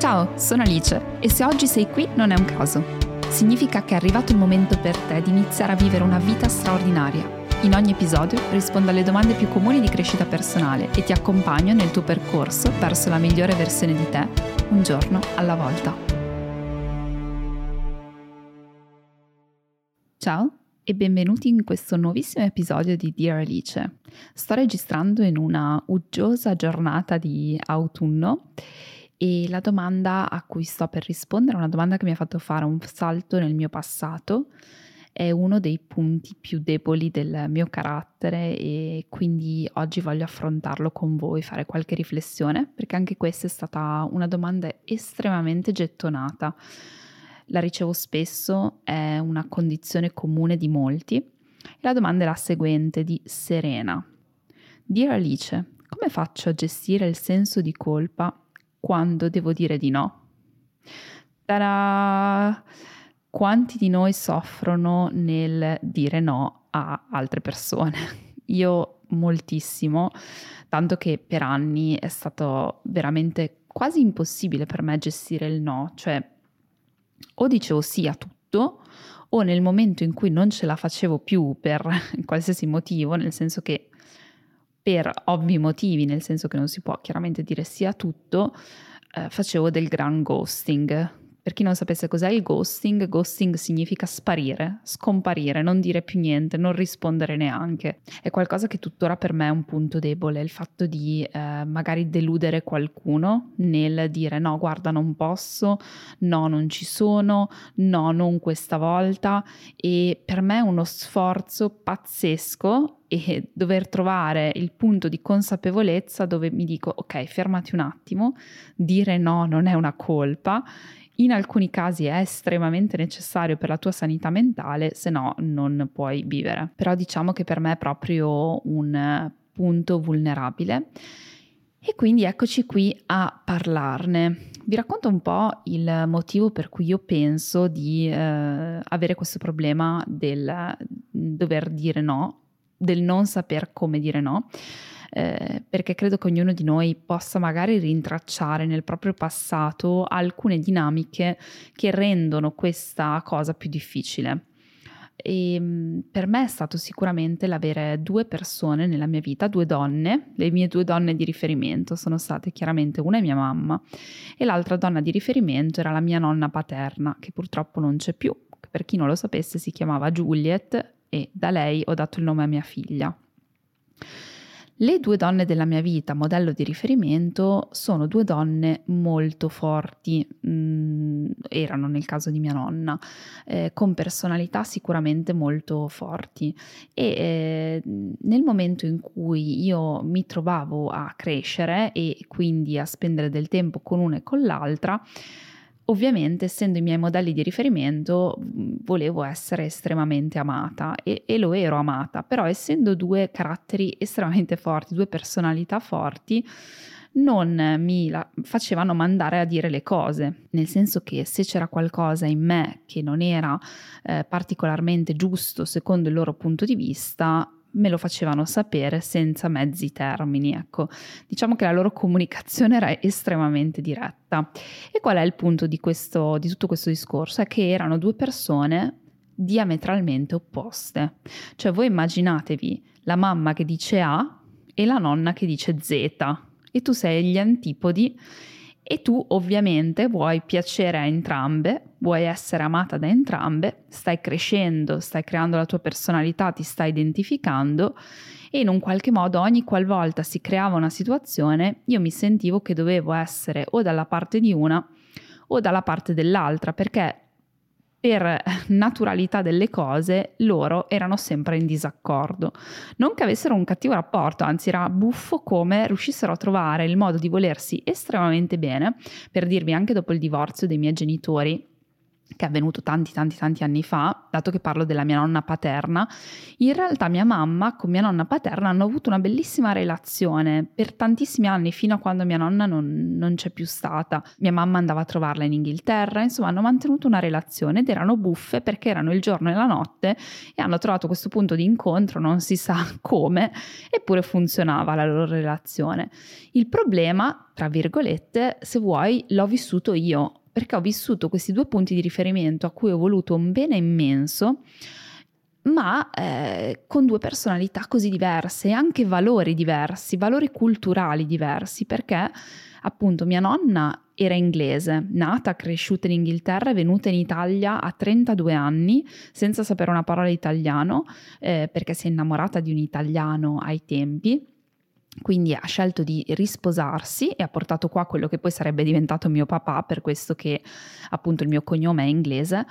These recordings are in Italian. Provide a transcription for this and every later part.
Ciao, sono Alice e se oggi sei qui non è un caso. Significa che è arrivato il momento per te di iniziare a vivere una vita straordinaria. In ogni episodio rispondo alle domande più comuni di crescita personale e ti accompagno nel tuo percorso verso la migliore versione di te, un giorno alla volta. Ciao e benvenuti in questo nuovissimo episodio di Dear Alice. Sto registrando in una uggiosa giornata di autunno e la domanda a cui sto per rispondere è una domanda che mi ha fatto fare un salto nel mio passato, è uno dei punti più deboli del mio carattere e quindi oggi voglio affrontarlo con voi, fare qualche riflessione, perché anche questa è stata una domanda estremamente gettonata. La ricevo spesso, è una condizione comune di molti. La domanda è la seguente di Serena. Dear Alice, come faccio a gestire il senso di colpa quando devo dire di no. Ta-da! Quanti di noi soffrono nel dire no a altre persone? Io moltissimo, tanto che per anni è stato veramente quasi impossibile per me gestire il no, cioè o dicevo sì a tutto o nel momento in cui non ce la facevo più per qualsiasi motivo, nel senso che per ovvi motivi, nel senso che non si può chiaramente dire sì a tutto, eh, facevo del gran ghosting. Per chi non sapesse cos'è il ghosting, ghosting significa sparire, scomparire, non dire più niente, non rispondere neanche. È qualcosa che tuttora per me è un punto debole, il fatto di eh, magari deludere qualcuno nel dire no, guarda, non posso, no, non ci sono, no, non questa volta. E per me è uno sforzo pazzesco e dover trovare il punto di consapevolezza dove mi dico ok, fermati un attimo, dire no non è una colpa in alcuni casi è estremamente necessario per la tua sanità mentale, se no non puoi vivere. Però diciamo che per me è proprio un punto vulnerabile. E quindi eccoci qui a parlarne. Vi racconto un po' il motivo per cui io penso di eh, avere questo problema del dover dire no, del non saper come dire no eh, perché credo che ognuno di noi possa magari rintracciare nel proprio passato alcune dinamiche che rendono questa cosa più difficile. E ehm, per me è stato sicuramente l'avere due persone nella mia vita, due donne, le mie due donne di riferimento sono state chiaramente una è mia mamma e l'altra donna di riferimento era la mia nonna paterna, che purtroppo non c'è più. Per chi non lo sapesse si chiamava Juliet e da lei ho dato il nome a mia figlia. Le due donne della mia vita, modello di riferimento, sono due donne molto forti, mh, mm, erano nel caso di mia nonna, eh, con personalità sicuramente molto forti. E eh, nel momento in cui io mi trovavo a crescere e quindi a spendere del tempo con una e con l'altra, Ovviamente, essendo i miei modelli di riferimento, volevo essere estremamente amata e, e, lo ero amata, però essendo due caratteri estremamente forti, due personalità forti, non mi la, facevano mandare a dire le cose, nel senso che se c'era qualcosa in me che non era eh, particolarmente giusto secondo il loro punto di vista, me lo facevano sapere senza mezzi termini. Ecco, diciamo che la loro comunicazione era estremamente diretta. E qual è il punto di, questo, di tutto questo discorso? È che erano due persone diametralmente opposte. Cioè voi immaginatevi la mamma che dice A e la nonna che dice Z e tu sei gli antipodi e tu ovviamente vuoi piacere a entrambe, vuoi essere amata da entrambe, stai crescendo, stai creando la tua personalità, ti stai identificando e in un qualche modo ogni qualvolta si creava una situazione io mi sentivo che dovevo essere o dalla parte di una o dalla parte dell'altra perché per naturalità delle cose loro erano sempre in disaccordo. Non che avessero un cattivo rapporto, anzi era buffo come riuscissero a trovare il modo di volersi estremamente bene, per dirvi anche dopo il divorzio dei miei genitori che è avvenuto tanti tanti tanti anni fa, dato che parlo della mia nonna paterna, in realtà mia mamma con mia nonna paterna hanno avuto una bellissima relazione per tantissimi anni, fino a quando mia nonna non, non c'è più stata. Mia mamma andava a trovarla in Inghilterra, insomma hanno mantenuto una relazione ed erano buffe perché erano il giorno e la notte e hanno trovato questo punto di incontro, non si sa come, eppure funzionava la loro relazione. Il problema, tra virgolette, se vuoi, l'ho vissuto io perché ho vissuto questi due punti di riferimento a cui ho voluto un bene immenso, ma eh, con due personalità così diverse e anche valori diversi, valori culturali diversi, perché appunto mia nonna era inglese, nata, cresciuta in Inghilterra e venuta in Italia a 32 anni senza sapere una parola di italiano, eh, perché si è innamorata di un italiano ai tempi quindi ha scelto di risposarsi e ha portato qua quello che poi sarebbe diventato mio papà, per questo che appunto il mio cognome è inglese.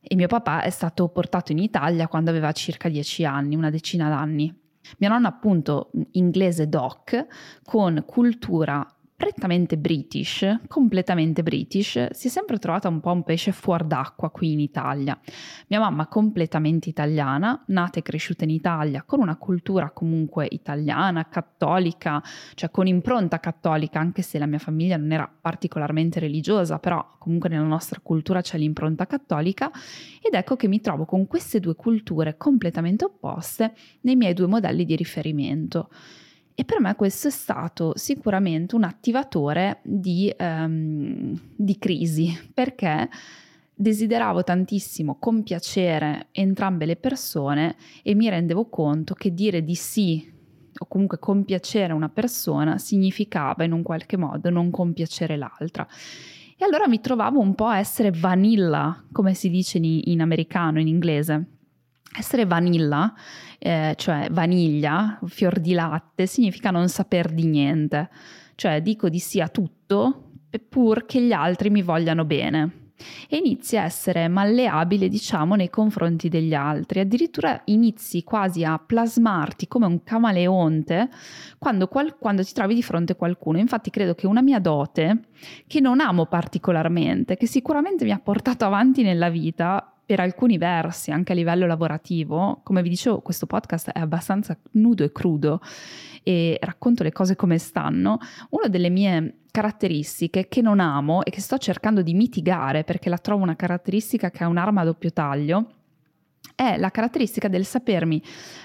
E mio papà è stato portato in Italia quando aveva circa dieci anni, una decina d'anni. Mia nonna appunto inglese doc, con cultura prettamente british, completamente british, si è sempre trovata un po' un pesce fuor d'acqua qui in Italia. Mia mamma completamente italiana, nata e cresciuta in Italia, con una cultura comunque italiana, cattolica, cioè con impronta cattolica, anche se la mia famiglia non era particolarmente religiosa, però comunque nella nostra cultura c'è l'impronta cattolica ed ecco che mi trovo con queste due culture completamente opposte nei miei due modelli di riferimento. E per me questo è stato sicuramente un attivatore di, um, di crisi, perché desideravo tantissimo compiacere entrambe le persone e mi rendevo conto che dire di sì o comunque compiacere una persona significava in un qualche modo non compiacere l'altra. E allora mi trovavo un po' a essere vanilla, come si dice in, in americano, in inglese. Essere vanilla, eh, cioè vaniglia, fior di latte, significa non saper di niente. Cioè dico di sì a tutto pur che gli altri mi vogliano bene e inizi a essere malleabile, diciamo, nei confronti degli altri. Addirittura inizi quasi a plasmarti come un camaleonte quando, qual- quando ti trovi di fronte a qualcuno. Infatti credo che una mia dote, che non amo particolarmente, che sicuramente mi ha portato avanti nella vita, per alcuni versi, anche a livello lavorativo, come vi dicevo, questo podcast è abbastanza nudo e crudo e racconto le cose come stanno. Una delle mie caratteristiche che non amo e che sto cercando di mitigare perché la trovo una caratteristica che ha un'arma a doppio taglio è la caratteristica del sapermi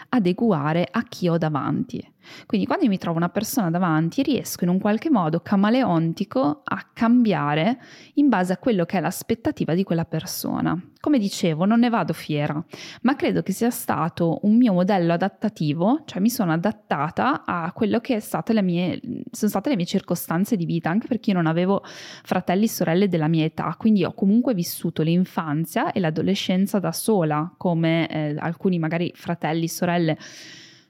adeguare a chi ho davanti. Quindi quando mi trovo una persona davanti riesco in un qualche modo camaleontico a cambiare in base a quello che è l'aspettativa di quella persona. Come dicevo, non ne vado fiera, ma credo che sia stato un mio modello adattativo, cioè mi sono adattata a quello che mie, sono state le mie circostanze di vita, anche perché io non avevo fratelli e sorelle della mia età, quindi ho comunque vissuto l'infanzia e l'adolescenza da sola, come eh, alcuni magari fratelli e sorelle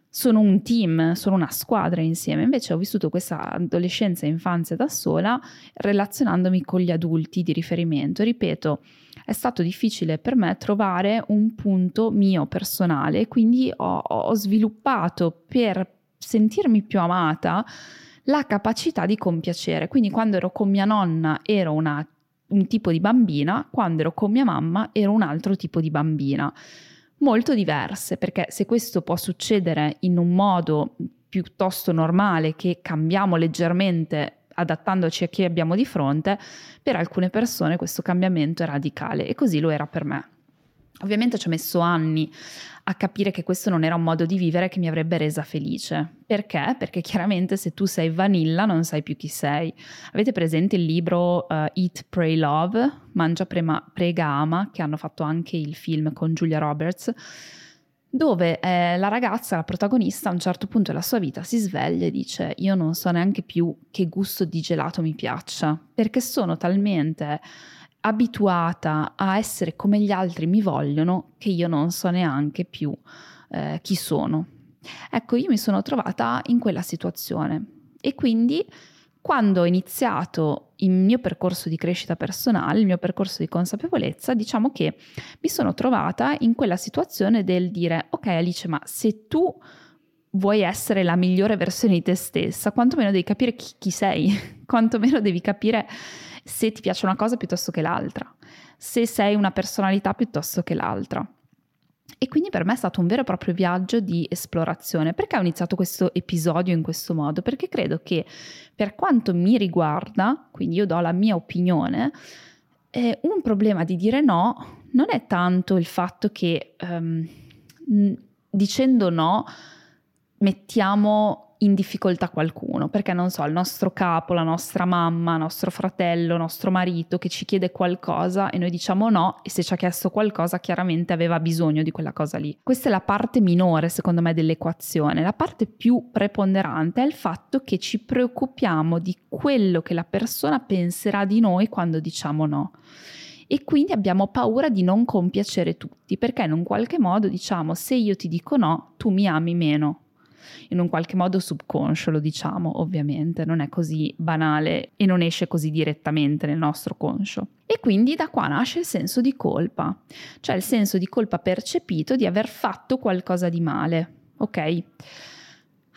sono un team, sono una squadra insieme. Invece ho vissuto questa adolescenza e infanzia da sola relazionandomi con gli adulti di riferimento. Ripeto, è stato difficile per me trovare un punto mio personale, quindi ho, ho sviluppato per sentirmi più amata la capacità di compiacere. Quindi quando ero con mia nonna ero una, un tipo di bambina, quando ero con mia mamma ero un altro tipo di bambina molto diverse, perché se questo può succedere in un modo piuttosto normale, che cambiamo leggermente adattandoci a chi abbiamo di fronte, per alcune persone questo cambiamento è radicale e così lo era per me. Ovviamente ci ho messo anni a capire che questo non era un modo di vivere che mi avrebbe resa felice. Perché? Perché chiaramente se tu sei vanilla non sai più chi sei. Avete presente il libro uh, Eat, Pray, Love, Mangia, Prema, Prega, Ama, che hanno fatto anche il film con Julia Roberts, dove eh, la ragazza, la protagonista, a un certo punto della sua vita si sveglia e dice io non so neanche più che gusto di gelato mi piaccia, perché sono talmente abituata a essere come gli altri mi vogliono che io non so neanche più eh, chi sono. Ecco, io mi sono trovata in quella situazione e quindi quando ho iniziato il mio percorso di crescita personale, il mio percorso di consapevolezza, diciamo che mi sono trovata in quella situazione del dire ok Alice, ma se tu vuoi essere la migliore versione di te stessa, quantomeno devi capire chi, chi sei, quantomeno devi capire se ti piace una cosa piuttosto che l'altra. se sei una personalità piuttosto che l'altra. E quindi per me è stato un vero e proprio viaggio di esplorazione. Perché ho iniziato questo episodio in questo modo? Perché credo che per quanto mi riguarda, quindi io do la mia opinione, eh, un problema di dire no non è tanto il fatto che um, dicendo no mettiamo in difficoltà qualcuno, perché non so, il nostro capo, la nostra mamma, nostro fratello, nostro marito che ci chiede qualcosa e noi diciamo no e se ci ha chiesto qualcosa chiaramente aveva bisogno di quella cosa lì. Questa è la parte minore secondo me dell'equazione, la parte più preponderante è il fatto che ci preoccupiamo di quello che la persona penserà di noi quando diciamo no. E quindi abbiamo paura di non compiacere tutti perché in un qualche modo diciamo se io ti dico no tu mi ami meno in un qualche modo subconscio, lo diciamo ovviamente, non è così banale e non esce così direttamente nel nostro conscio. E quindi da qua nasce il senso di colpa, cioè il senso di colpa percepito di aver fatto qualcosa di male, ok?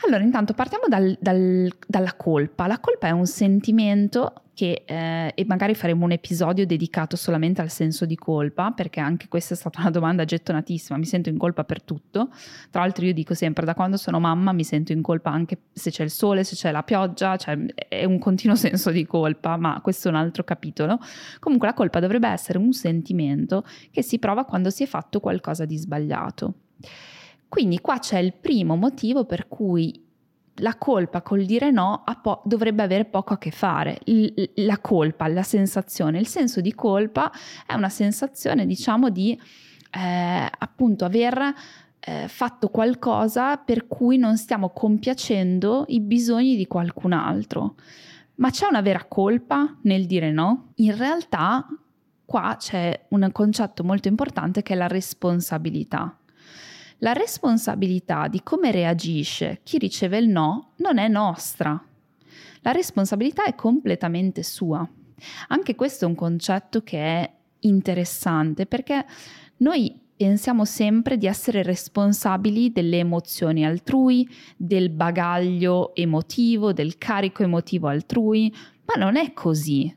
Allora, intanto partiamo dal, dal, dalla colpa. La colpa è un sentimento che, eh, e magari faremo un episodio dedicato solamente al senso di colpa, perché anche questa è stata una domanda gettonatissima, mi sento in colpa per tutto. Tra l'altro io dico sempre, da quando sono mamma mi sento in colpa anche se c'è il sole, se c'è la pioggia, cioè è un continuo senso di colpa, ma questo è un altro capitolo. Comunque la colpa dovrebbe essere un sentimento che si prova quando si è fatto qualcosa di sbagliato. Quindi qua c'è il primo motivo per cui la colpa col dire no po- dovrebbe avere poco a che fare. Il, la colpa, la sensazione, il senso di colpa è una sensazione, diciamo, di eh, appunto aver eh, fatto qualcosa per cui non stiamo compiacendo i bisogni di qualcun altro. Ma c'è una vera colpa nel dire no? In realtà qua c'è un concetto molto importante che è la responsabilità. La responsabilità di come reagisce chi riceve il no non è nostra. La responsabilità è completamente sua. Anche questo è un concetto che è interessante perché noi pensiamo sempre di essere responsabili delle emozioni altrui, del bagaglio emotivo, del carico emotivo altrui, ma non è così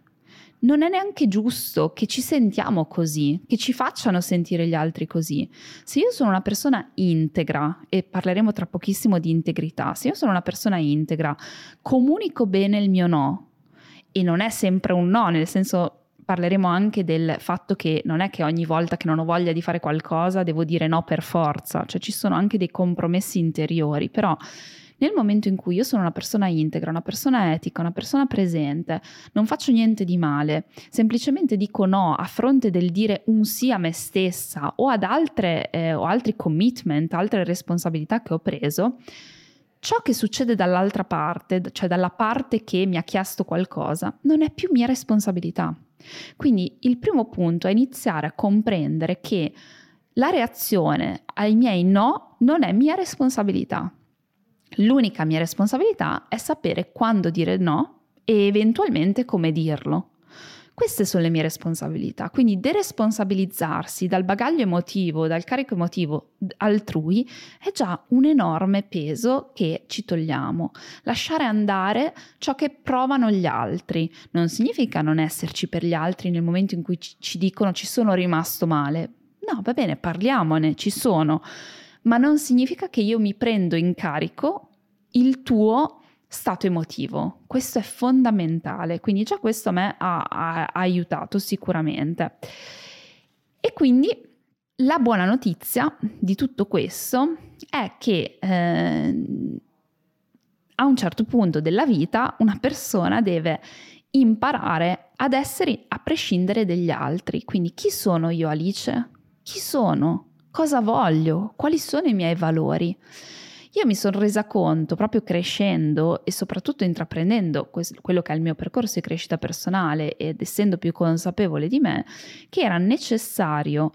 non è neanche giusto che ci sentiamo così, che ci facciano sentire gli altri così. Se io sono una persona integra, e parleremo tra pochissimo di integrità, se io sono una persona integra, comunico bene il mio no, e non è sempre un no, nel senso parleremo anche del fatto che non è che ogni volta che non ho voglia di fare qualcosa devo dire no per forza, cioè ci sono anche dei compromessi interiori, però nel momento in cui io sono una persona integra, una persona etica, una persona presente, non faccio niente di male, semplicemente dico no a fronte del dire un sì a me stessa o ad altre eh, o altri commitment, altre responsabilità che ho preso, ciò che succede dall'altra parte, cioè dalla parte che mi ha chiesto qualcosa, non è più mia responsabilità. Quindi il primo punto è iniziare a comprendere che la reazione ai miei no non è mia responsabilità. L'unica mia responsabilità è sapere quando dire no e eventualmente come dirlo. Queste sono le mie responsabilità, quindi deresponsabilizzarsi dal bagaglio emotivo, dal carico emotivo altrui è già un enorme peso che ci togliamo. Lasciare andare ciò che provano gli altri non significa non esserci per gli altri nel momento in cui ci dicono ci sono rimasto male. No, va bene, parliamone, ci sono ma non significa che io mi prendo in carico il tuo stato emotivo. Questo è fondamentale, quindi già questo a me ha, ha, ha aiutato sicuramente. E quindi la buona notizia di tutto questo è che eh, a un certo punto della vita una persona deve imparare ad essere a prescindere dagli altri. Quindi chi sono io Alice? Chi sono? Cosa voglio, quali sono i miei valori. Io mi sono resa conto proprio crescendo e soprattutto intraprendendo quello che è il mio percorso di crescita personale ed essendo più consapevole di me, che era necessario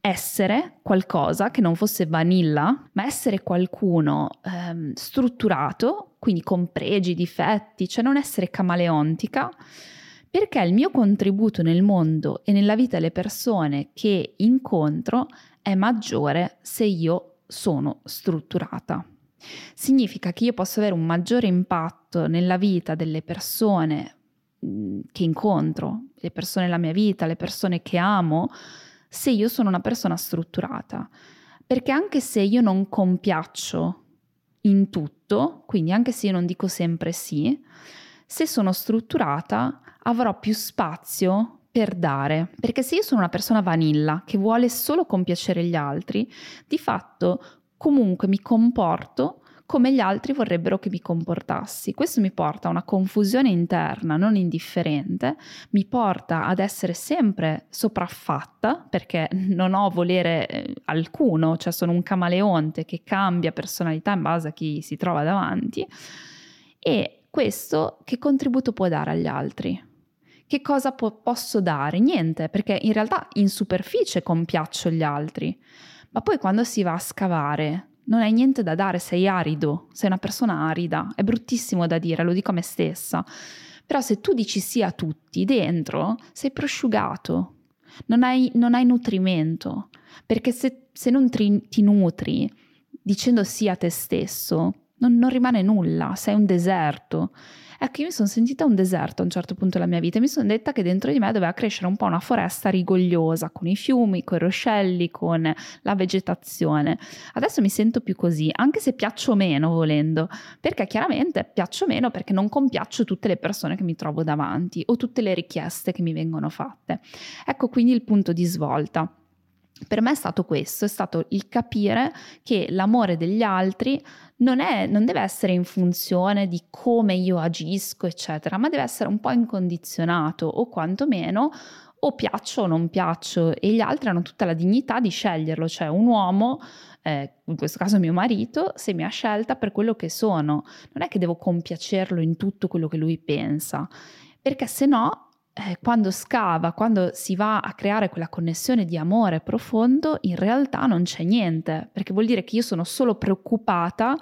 essere qualcosa che non fosse vanilla, ma essere qualcuno ehm, strutturato, quindi con pregi, difetti, cioè non essere camaleontica, perché il mio contributo nel mondo e nella vita delle persone che incontro è maggiore se io sono strutturata. Significa che io posso avere un maggiore impatto nella vita delle persone mm, che incontro, le persone nella mia vita, le persone che amo, se io sono una persona strutturata. Perché anche se io non compiaccio in tutto, quindi anche se io non dico sempre sì, se sono strutturata avrò più spazio per dare, perché se io sono una persona vanilla che vuole solo compiacere gli altri, di fatto comunque mi comporto come gli altri vorrebbero che mi comportassi. Questo mi porta a una confusione interna non indifferente, mi porta ad essere sempre sopraffatta perché non ho volere eh, alcuno, cioè sono un camaleonte che cambia personalità in base a chi si trova davanti. E questo che contributo può dare agli altri? Che cosa po- posso dare? Niente, perché in realtà in superficie compiaccio gli altri, ma poi quando si va a scavare non hai niente da dare, sei arido, sei una persona arida, è bruttissimo da dire, lo dico a me stessa, però se tu dici sì a tutti, dentro sei prosciugato, non hai, non hai nutrimento, perché se, se non ti, ti nutri dicendo sì a te stesso, non, non rimane nulla, sei un deserto Ecco, io mi sono sentita un deserto a un certo punto della mia vita e mi sono detta che dentro di me doveva crescere un po' una foresta rigogliosa, con i fiumi, con i ruscelli, con la vegetazione. Adesso mi sento più così, anche se piaccio meno volendo, perché chiaramente piaccio meno perché non compiaccio tutte le persone che mi trovo davanti o tutte le richieste che mi vengono fatte. Ecco quindi il punto di svolta. Per me è stato questo, è stato il capire che l'amore degli altri non, è, non deve essere in funzione di come io agisco, eccetera, ma deve essere un po' incondizionato o quantomeno o piaccio o non piaccio e gli altri hanno tutta la dignità di sceglierlo, cioè un uomo, eh, in questo caso mio marito, se mi ha scelta per quello che sono, non è che devo compiacerlo in tutto quello che lui pensa, perché se no eh, quando scava, quando si va a creare quella connessione di amore profondo, in realtà non c'è niente, perché vuol dire che io sono solo preoccupata,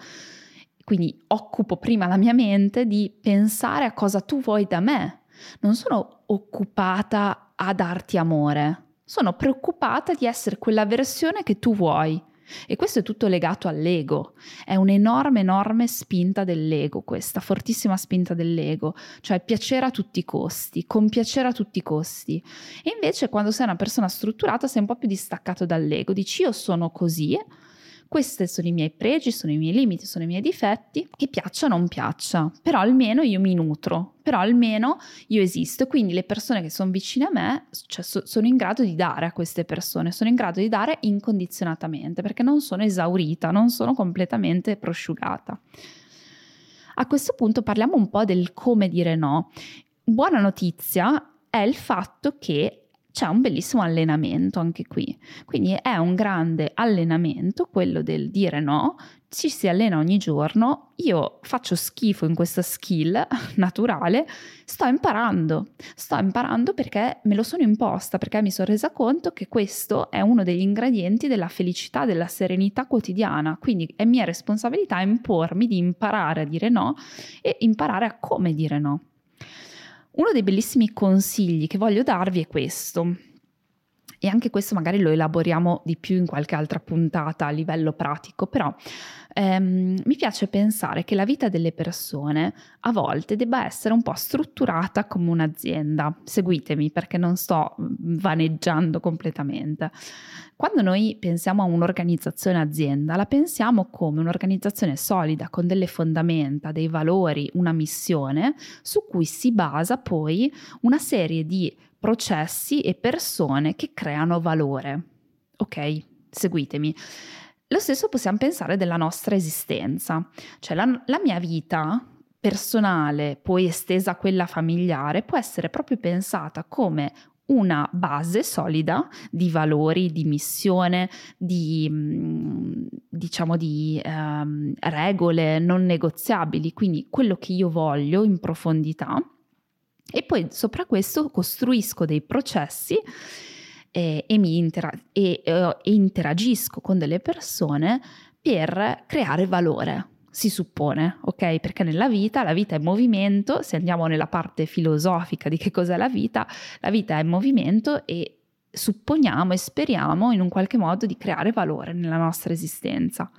quindi occupo prima la mia mente di pensare a cosa tu vuoi da me. Non sono occupata a darti amore, sono preoccupata di essere quella versione che tu vuoi. E questo è tutto legato all'ego, è un'enorme, enorme spinta dell'ego, questa fortissima spinta dell'ego, cioè piacere a tutti i costi, compiacere a tutti i costi. E invece quando sei una persona strutturata sei un po' più distaccato dall'ego, dici io sono così, questi sono i miei pregi, sono i miei limiti, sono i miei difetti, che piaccia o non piaccia, però almeno io mi nutro, però almeno io esisto, quindi le persone che sono vicine a me cioè, so, sono in grado di dare a queste persone, sono in grado di dare incondizionatamente, perché non sono esaurita, non sono completamente prosciugata. A questo punto parliamo un po' del come dire no. Buona notizia è il fatto che c'è un bellissimo allenamento anche qui. Quindi è un grande allenamento quello del dire no, ci si allena ogni giorno, io faccio schifo in questa skill naturale, sto imparando, sto imparando perché me lo sono imposta, perché mi sono resa conto che questo è uno degli ingredienti della felicità, della serenità quotidiana, quindi è mia responsabilità impormi di imparare a dire no e imparare a come dire no. Uno dei bellissimi consigli che voglio darvi è questo. E anche questo magari lo elaboriamo di più in qualche altra puntata a livello pratico, però ehm, mi piace pensare che la vita delle persone a volte debba essere un po' strutturata come un'azienda. Seguitemi perché non sto vaneggiando completamente. Quando noi pensiamo a un'organizzazione azienda, la pensiamo come un'organizzazione solida, con delle fondamenta, dei valori, una missione, su cui si basa poi una serie di processi e persone che creano valore. Ok, seguitemi. Lo stesso possiamo pensare della nostra esistenza, cioè la, la mia vita personale, poi estesa a quella familiare, può essere proprio pensata come una base solida di valori, di missione, di mm, diciamo di um, regole non negoziabili, quindi quello che io voglio in profondità. E poi sopra questo costruisco dei processi e, e, intera- e, e interagisco con delle persone per creare valore si suppone, ok? Perché nella vita, la vita è movimento, se andiamo nella parte filosofica di che cos'è la vita, la vita è movimento e supponiamo e speriamo in un qualche modo di creare valore nella nostra esistenza.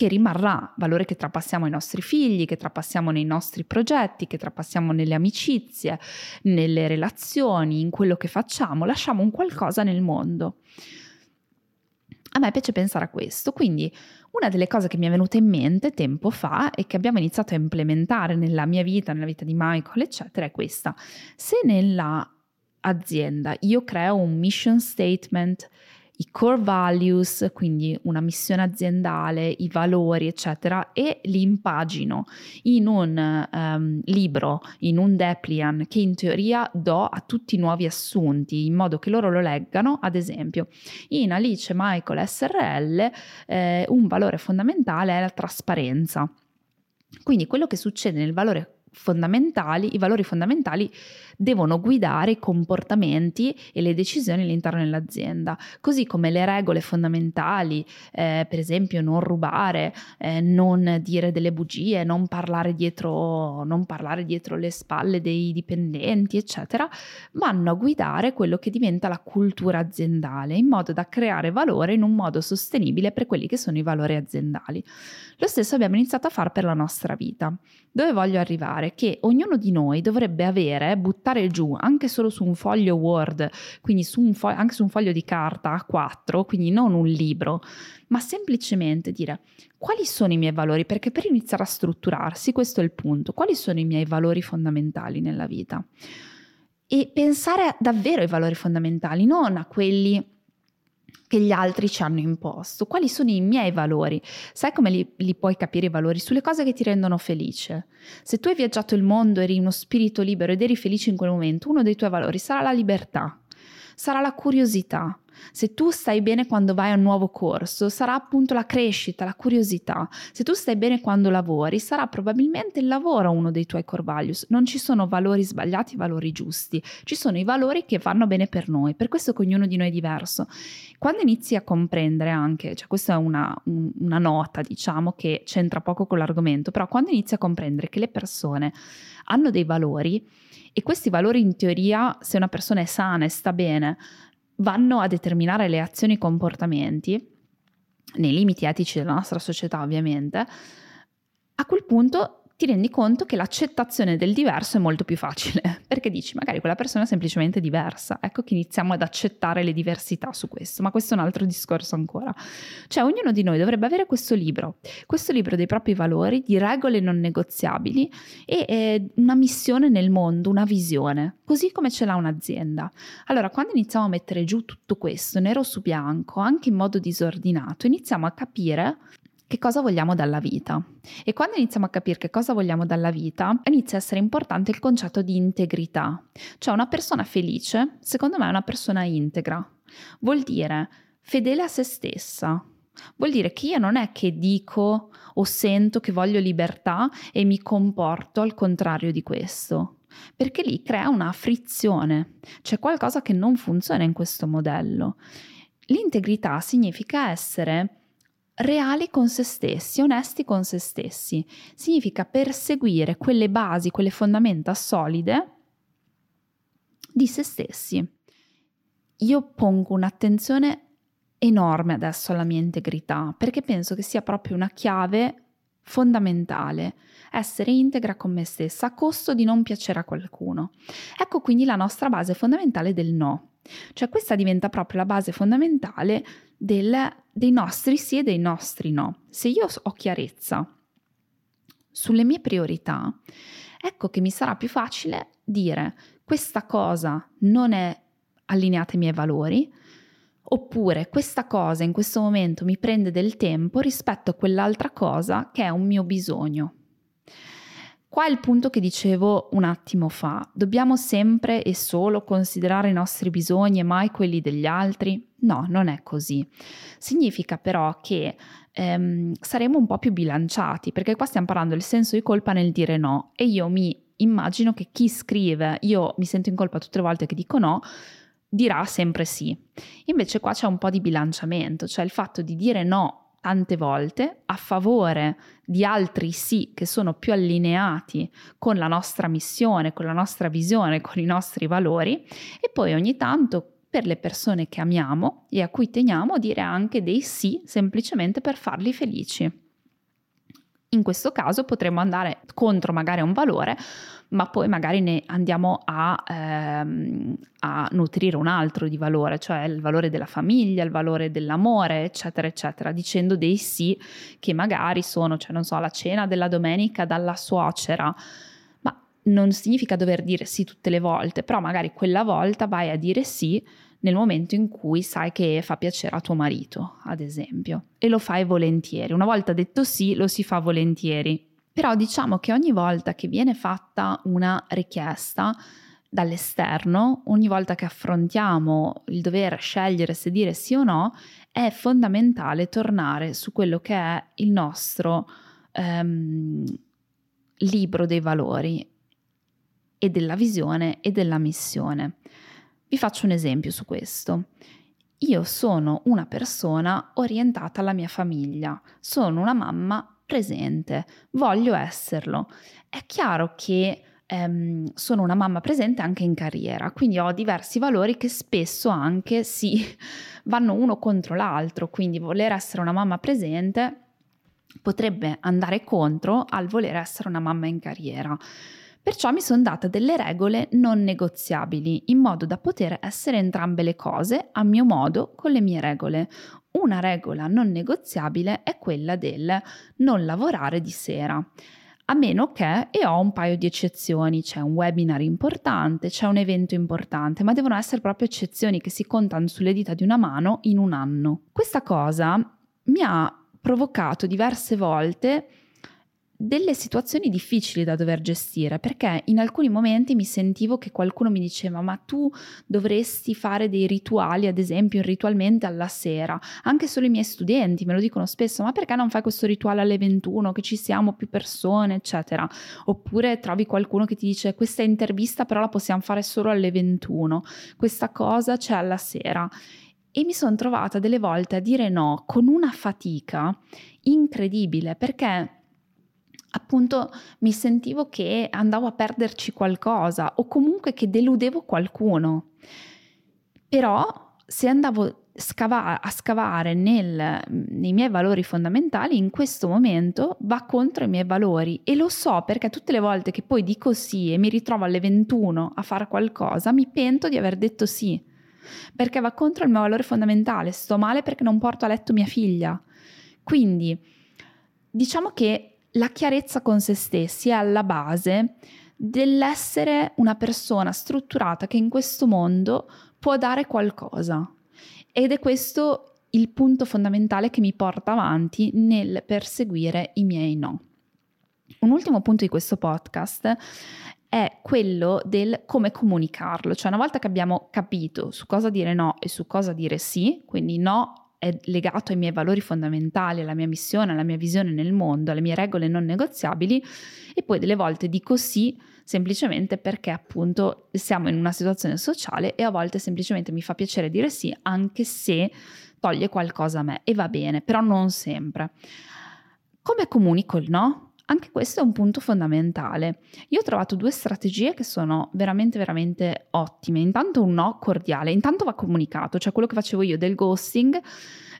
Che rimarrà, valore che trapassiamo ai nostri figli, che trapassiamo nei nostri progetti, che trapassiamo nelle amicizie, nelle relazioni, in quello che facciamo, lasciamo un qualcosa nel mondo. A me piace pensare a questo, quindi una delle cose che mi è venuta in mente tempo fa e che abbiamo iniziato a implementare nella mia vita, nella vita di Michael, eccetera, è questa. Se nella azienda io creo un mission statement i core values, quindi una missione aziendale, i valori, eccetera, e li impagino in un um, libro, in un Deplian che in teoria do a tutti i nuovi assunti in modo che loro lo leggano, ad esempio, in Alice Michael SRL eh, un valore fondamentale è la trasparenza. Quindi quello che succede nel valore fondamentali, i valori fondamentali devono guidare i comportamenti e le decisioni all'interno dell'azienda, così come le regole fondamentali, eh, per esempio non rubare, eh, non dire delle bugie, non parlare, dietro, non parlare dietro le spalle dei dipendenti, eccetera, vanno a guidare quello che diventa la cultura aziendale, in modo da creare valore in un modo sostenibile per quelli che sono i valori aziendali. Lo stesso abbiamo iniziato a fare per la nostra vita. Dove voglio arrivare? Che ognuno di noi dovrebbe avere, buttare giù anche solo su un foglio Word, quindi su un fo- anche su un foglio di carta A4, quindi non un libro, ma semplicemente dire quali sono i miei valori, perché per iniziare a strutturarsi, questo è il punto, quali sono i miei valori fondamentali nella vita? E pensare davvero ai valori fondamentali, non a quelli che gli altri ci hanno imposto, quali sono i miei valori. Sai come li, li, puoi capire i valori? Sulle cose che ti rendono felice. Se tu hai viaggiato il mondo, eri uno spirito libero ed eri felice in quel momento, uno dei tuoi valori sarà la libertà, sarà la curiosità, se tu stai bene quando vai a un nuovo corso, sarà appunto la crescita, la curiosità. Se tu stai bene quando lavori, sarà probabilmente il lavoro uno dei tuoi core values. Non ci sono valori sbagliati, valori giusti. Ci sono i valori che vanno bene per noi. Per questo che ognuno di noi è diverso. Quando inizi a comprendere anche, cioè questa è una, un, una nota, diciamo, che c'entra poco con l'argomento, però quando inizi a comprendere che le persone hanno dei valori e questi valori in teoria, se una persona è sana e sta bene, vanno a determinare le azioni e i comportamenti, nei limiti etici della nostra società ovviamente, a quel punto ti rendi conto che l'accettazione del diverso è molto più facile, perché dici magari quella persona è semplicemente diversa, ecco che iniziamo ad accettare le diversità su questo, ma questo è un altro discorso ancora. Cioè ognuno di noi dovrebbe avere questo libro, questo libro dei propri valori, di regole non negoziabili e eh, una missione nel mondo, una visione, così come ce l'ha un'azienda. Allora quando iniziamo a mettere giù tutto questo, nero su bianco, anche in modo disordinato, iniziamo a capire che cosa vogliamo dalla vita. E quando iniziamo a capire che cosa vogliamo dalla vita, inizia a essere importante il concetto di integrità. Cioè una persona felice, secondo me, è una persona integra. Vuol dire fedele a se stessa. Vuol dire che io non è che dico o sento che voglio libertà e mi comporto al contrario di questo perché lì crea una frizione, c'è qualcosa che non funziona in questo modello. L'integrità significa essere reali con se stessi, onesti con se stessi. Significa perseguire quelle basi, quelle fondamenta solide di se stessi. Io pongo un'attenzione enorme adesso alla mia integrità perché penso che sia proprio una chiave fondamentale essere integra con me stessa a costo di non piacere a qualcuno. Ecco quindi la nostra base fondamentale del no. Cioè questa diventa proprio la base fondamentale del, dei nostri sì e dei nostri no. Se io ho chiarezza sulle mie priorità, ecco che mi sarà più facile dire questa cosa non è allineata ai miei valori, oppure questa cosa in questo momento mi prende del tempo rispetto a quell'altra cosa che è un mio bisogno. Qua è il punto che dicevo un attimo fa. Dobbiamo sempre e solo considerare i nostri bisogni e mai quelli degli altri? No, non è così. Significa però che ehm, saremo un po' più bilanciati, perché qua stiamo parlando del senso di colpa nel dire no e io mi immagino che chi scrive io mi sento in colpa tutte le volte che dico no, dirà sempre sì. Invece qua c'è un po' di bilanciamento, cioè il fatto di dire no tante volte a favore di altri sì che sono più allineati con la nostra missione, con la nostra visione, con i nostri valori e poi ogni tanto per le persone che amiamo e a cui teniamo dire anche dei sì semplicemente per farli felici. In questo caso potremmo andare contro magari un valore, ma poi magari ne andiamo a, ehm, a, nutrire un altro di valore, cioè il valore della famiglia, il valore dell'amore, eccetera, eccetera, dicendo dei sì che magari sono, cioè non so, la cena della domenica dalla suocera, ma non significa dover dire sì tutte le volte, però magari quella volta vai a dire sì nel momento in cui sai che fa piacere a tuo marito, ad esempio, e lo fai volentieri. Una volta detto sì, lo si fa volentieri. Però diciamo che ogni volta che viene fatta una richiesta dall'esterno, ogni volta che affrontiamo il dover scegliere se dire sì o no, è fondamentale tornare su quello che è il nostro um, libro dei valori e della visione e della missione. Vi faccio un esempio su questo. Io sono una persona orientata alla mia famiglia, sono una mamma presente, voglio esserlo. È chiaro che ehm, sono una mamma presente anche in carriera, quindi ho diversi valori che spesso anche si vanno uno contro l'altro, quindi voler essere una mamma presente potrebbe andare contro al voler essere una mamma in carriera. Perciò mi sono data delle regole non negoziabili, in modo da poter essere entrambe le cose a mio modo con le mie regole. Una regola non negoziabile è quella del non lavorare di sera. A meno che, e ho un paio di eccezioni, c'è un webinar importante, c'è un evento importante, ma devono essere proprio eccezioni che si contano sulle dita di una mano in un anno. Questa cosa mi ha provocato diverse volte delle situazioni difficili da dover gestire perché in alcuni momenti mi sentivo che qualcuno mi diceva ma tu dovresti fare dei rituali ad esempio ritualmente alla sera. Anche solo i miei studenti me lo dicono spesso ma perché non fai questo rituale alle 21 che ci siamo più persone? eccetera. Oppure trovi qualcuno che ti dice questa intervista però la possiamo fare solo alle 21 questa cosa c'è alla sera. E mi sono trovata delle volte a dire no con una fatica incredibile perché appunto mi sentivo che andavo a perderci qualcosa o comunque che deludevo qualcuno. Però se andavo a scavare nel, nei miei valori fondamentali, in questo momento va contro i miei valori e lo so perché tutte le volte che poi dico sì e mi ritrovo alle 21 a fare qualcosa, mi pento di aver detto sì, perché va contro il mio valore fondamentale, sto male perché non porto a letto mia figlia. Quindi diciamo che la chiarezza con se stessi è alla base dell'essere una persona strutturata che in questo mondo può dare qualcosa. Ed è questo il punto fondamentale che mi porta avanti nel perseguire i miei no. Un ultimo punto di questo podcast è quello del come comunicarlo, cioè una volta che abbiamo capito su cosa dire no e su cosa dire sì, quindi no è legato ai miei valori fondamentali, alla mia missione, alla mia visione nel mondo, alle mie regole non negoziabili e poi delle volte dico sì semplicemente perché appunto siamo in una situazione sociale e a volte semplicemente mi fa piacere dire sì anche se toglie qualcosa a me e va bene, però non sempre. Come comunico il no? Anche questo è un punto fondamentale. Io ho trovato due strategie che sono veramente, veramente ottime. Intanto un no cordiale, intanto va comunicato, cioè quello che facevo io del ghosting,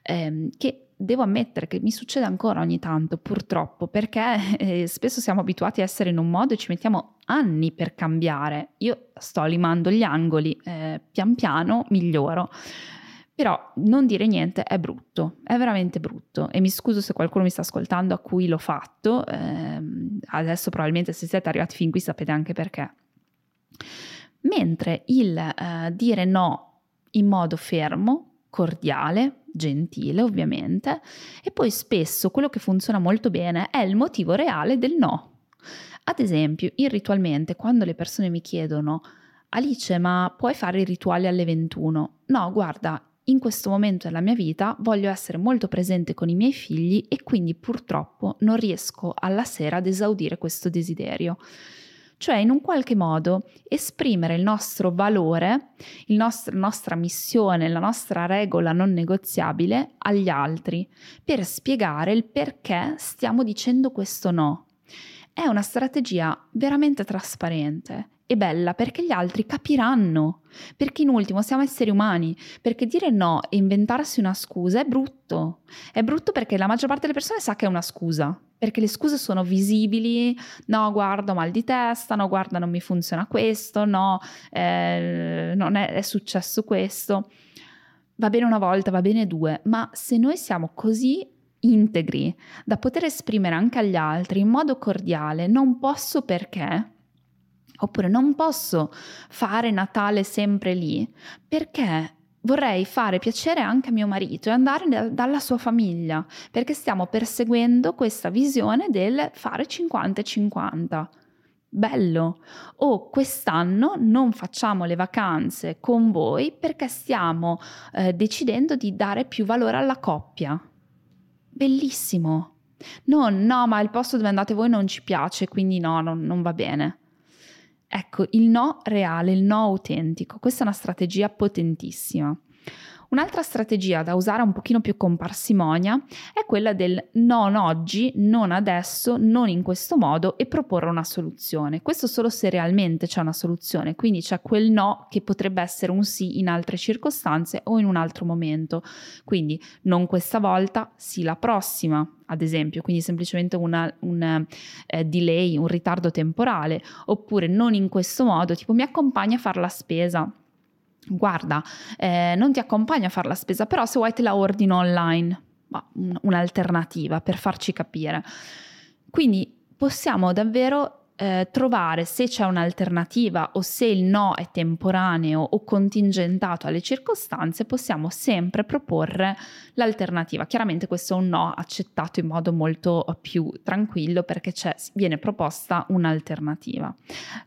ehm, che devo ammettere che mi succede ancora ogni tanto, purtroppo, perché eh, spesso siamo abituati a essere in un modo e ci mettiamo anni per cambiare. Io sto limando gli angoli, eh, pian piano miglioro. Però non dire niente è brutto, è veramente brutto e mi scuso se qualcuno mi sta ascoltando a cui l'ho fatto, ehm, adesso probabilmente se siete arrivati fin qui sapete anche perché. Mentre il eh, dire no in modo fermo, cordiale, gentile ovviamente, e poi spesso quello che funziona molto bene è il motivo reale del no. Ad esempio, irritualmente, quando le persone mi chiedono Alice, ma puoi fare i rituali alle 21? No, guarda, in questo momento della mia vita voglio essere molto presente con i miei figli e quindi purtroppo non riesco alla sera ad esaudire questo desiderio. Cioè in un qualche modo esprimere il nostro valore, il nostro, la nostra missione, la nostra regola non negoziabile agli altri per spiegare il perché stiamo dicendo questo no. È una strategia veramente trasparente e bella perché gli altri capiranno, perché in ultimo siamo esseri umani, perché dire no e inventarsi una scusa è brutto, è brutto perché la maggior parte delle persone sa che è una scusa, perché le scuse sono visibili, no guarda ho mal di testa, no guarda non mi funziona questo, no eh, non è, è successo questo, va bene una volta, va bene due, ma se noi siamo così integri da poter esprimere anche agli altri in modo cordiale, non posso perché Oppure non posso fare Natale sempre lì perché vorrei fare piacere anche a mio marito e andare da, dalla sua famiglia, perché stiamo perseguendo questa visione del fare 50-50. Bello. O quest'anno non facciamo le vacanze con voi perché stiamo eh, decidendo di dare più valore alla coppia. Bellissimo. Non, no, ma il posto dove andate voi non ci piace, quindi no, non, non va bene. Ecco, il no reale, il no autentico, questa è una strategia potentissima. Un'altra strategia da usare un pochino più con parsimonia è quella del non oggi, non adesso, non in questo modo e proporre una soluzione. Questo solo se realmente c'è una soluzione, quindi c'è quel no che potrebbe essere un sì in altre circostanze o in un altro momento. Quindi non questa volta, sì la prossima, ad esempio, quindi semplicemente una, un eh, delay, un ritardo temporale, oppure non in questo modo, tipo mi accompagna a fare la spesa guarda, eh, non ti accompagno a fare la spesa, però se vuoi te la ordino online, ma un'alternativa per farci capire. Quindi possiamo davvero eh, trovare se c'è un'alternativa o se il no è temporaneo o contingentato alle circostanze, possiamo sempre proporre l'alternativa. Chiaramente questo è un no accettato in modo molto più tranquillo perché viene proposta un'alternativa.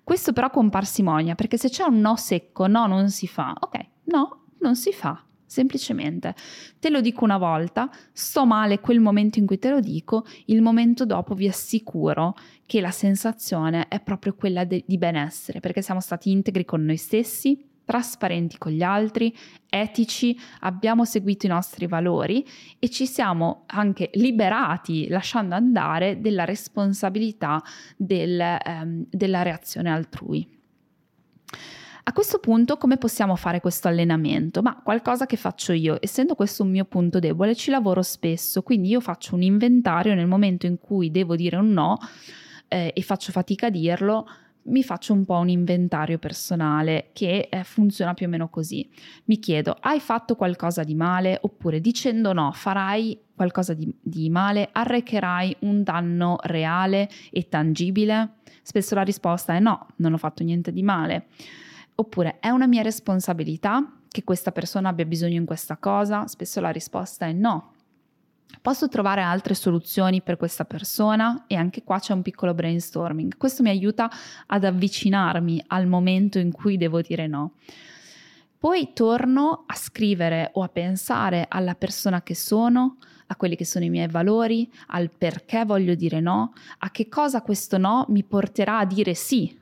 Questo però con parsimonia, perché se c'è un no secco, no non si fa, ok, no non si fa semplicemente te lo dico una volta, sto male quel momento in cui te lo dico, il momento dopo vi assicuro che la sensazione è proprio quella de- di benessere, perché siamo stati integri con noi stessi, trasparenti con gli altri, etici, abbiamo seguito i nostri valori e ci siamo anche liberati, lasciando andare, della responsabilità del, ehm, della reazione altrui. A questo punto come possiamo fare questo allenamento? Ma qualcosa che faccio io, essendo questo un mio punto debole, ci lavoro spesso, quindi io faccio un inventario nel momento in cui devo dire un no eh, e faccio fatica a dirlo, mi faccio un po' un inventario personale che eh, funziona più o meno così. Mi chiedo, hai fatto qualcosa di male? Oppure dicendo no, farai qualcosa di, di male? Arrecherai un danno reale e tangibile? Spesso la risposta è no, non ho fatto niente di male. Oppure è una mia responsabilità che questa persona abbia bisogno in questa cosa? Spesso la risposta è no. Posso trovare altre soluzioni per questa persona e anche qua c'è un piccolo brainstorming. Questo mi aiuta ad avvicinarmi al momento in cui devo dire no. Poi torno a scrivere o a pensare alla persona che sono, a quelli che sono i miei valori, al perché voglio dire no, a che cosa questo no mi porterà a dire sì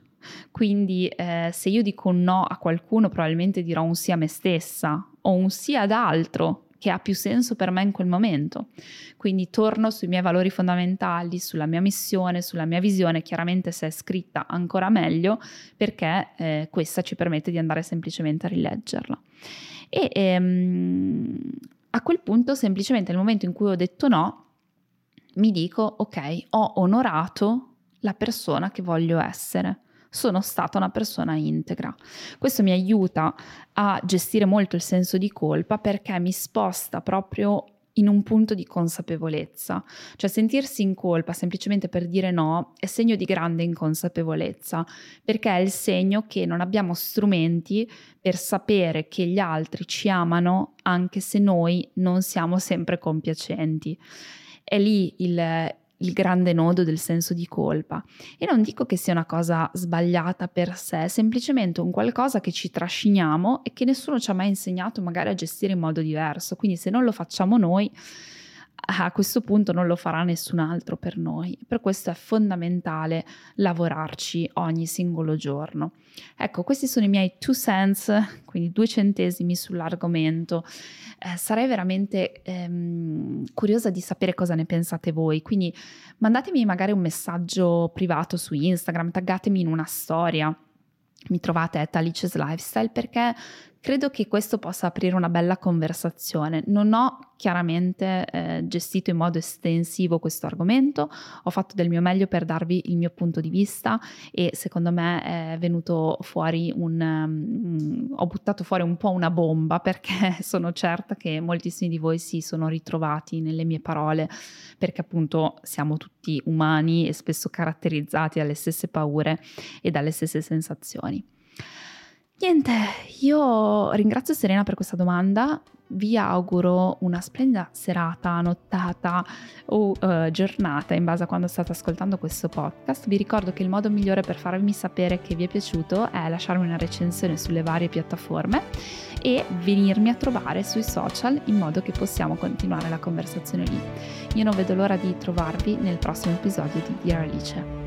quindi eh, se io dico no a qualcuno, probabilmente dirò un sì a me stessa o un sì ad altro che ha più senso per me in quel momento. Quindi torno sui miei valori fondamentali, sulla mia missione, sulla mia visione, chiaramente se è scritta ancora meglio perché eh, questa ci permette di andare semplicemente a rileggerla. E ehm, a quel punto semplicemente nel momento in cui ho detto no, mi dico ok, ho onorato la persona che voglio essere sono stata una persona integra. Questo mi aiuta a gestire molto il senso di colpa perché mi sposta proprio in un punto di consapevolezza, cioè sentirsi in colpa semplicemente per dire no è segno di grande inconsapevolezza, perché è il segno che non abbiamo strumenti per sapere che gli altri ci amano anche se noi non siamo sempre compiacenti. È lì il, il grande nodo del senso di colpa. E non dico che sia una cosa sbagliata per sé, è semplicemente un qualcosa che ci trasciniamo e che nessuno ci ha mai insegnato magari a gestire in modo diverso. Quindi se non lo facciamo noi, a questo punto non lo farà nessun altro per noi. Per questo è fondamentale lavorarci ogni singolo giorno. Ecco, questi sono i miei two cents, quindi due centesimi sull'argomento. Eh, sarei veramente ehm, curiosa di sapere cosa ne pensate voi, quindi mandatemi magari un messaggio privato su Instagram, taggatemi in una storia mi trovate at Alice's Lifestyle perché credo che questo possa aprire una bella conversazione. Non ho chiaramente eh, gestito in modo estensivo questo argomento, ho fatto del mio meglio per darvi il mio punto di vista e secondo me è venuto fuori un... Um, ho buttato fuori un po' una bomba perché sono certa che moltissimi di voi si sono ritrovati nelle mie parole perché appunto siamo tutti umani e spesso caratterizzati dalle stesse paure e dalle stesse sensazioni. Niente, io ringrazio Serena per questa domanda, vi auguro una splendida serata, nottata o uh, giornata in base a quando state ascoltando questo podcast. Vi ricordo che il modo migliore per farmi sapere che vi è piaciuto è lasciarmi una recensione sulle varie piattaforme e venirmi a trovare sui social in modo che possiamo continuare la conversazione lì. Io non vedo l'ora di trovarvi nel prossimo episodio di Dear Alice.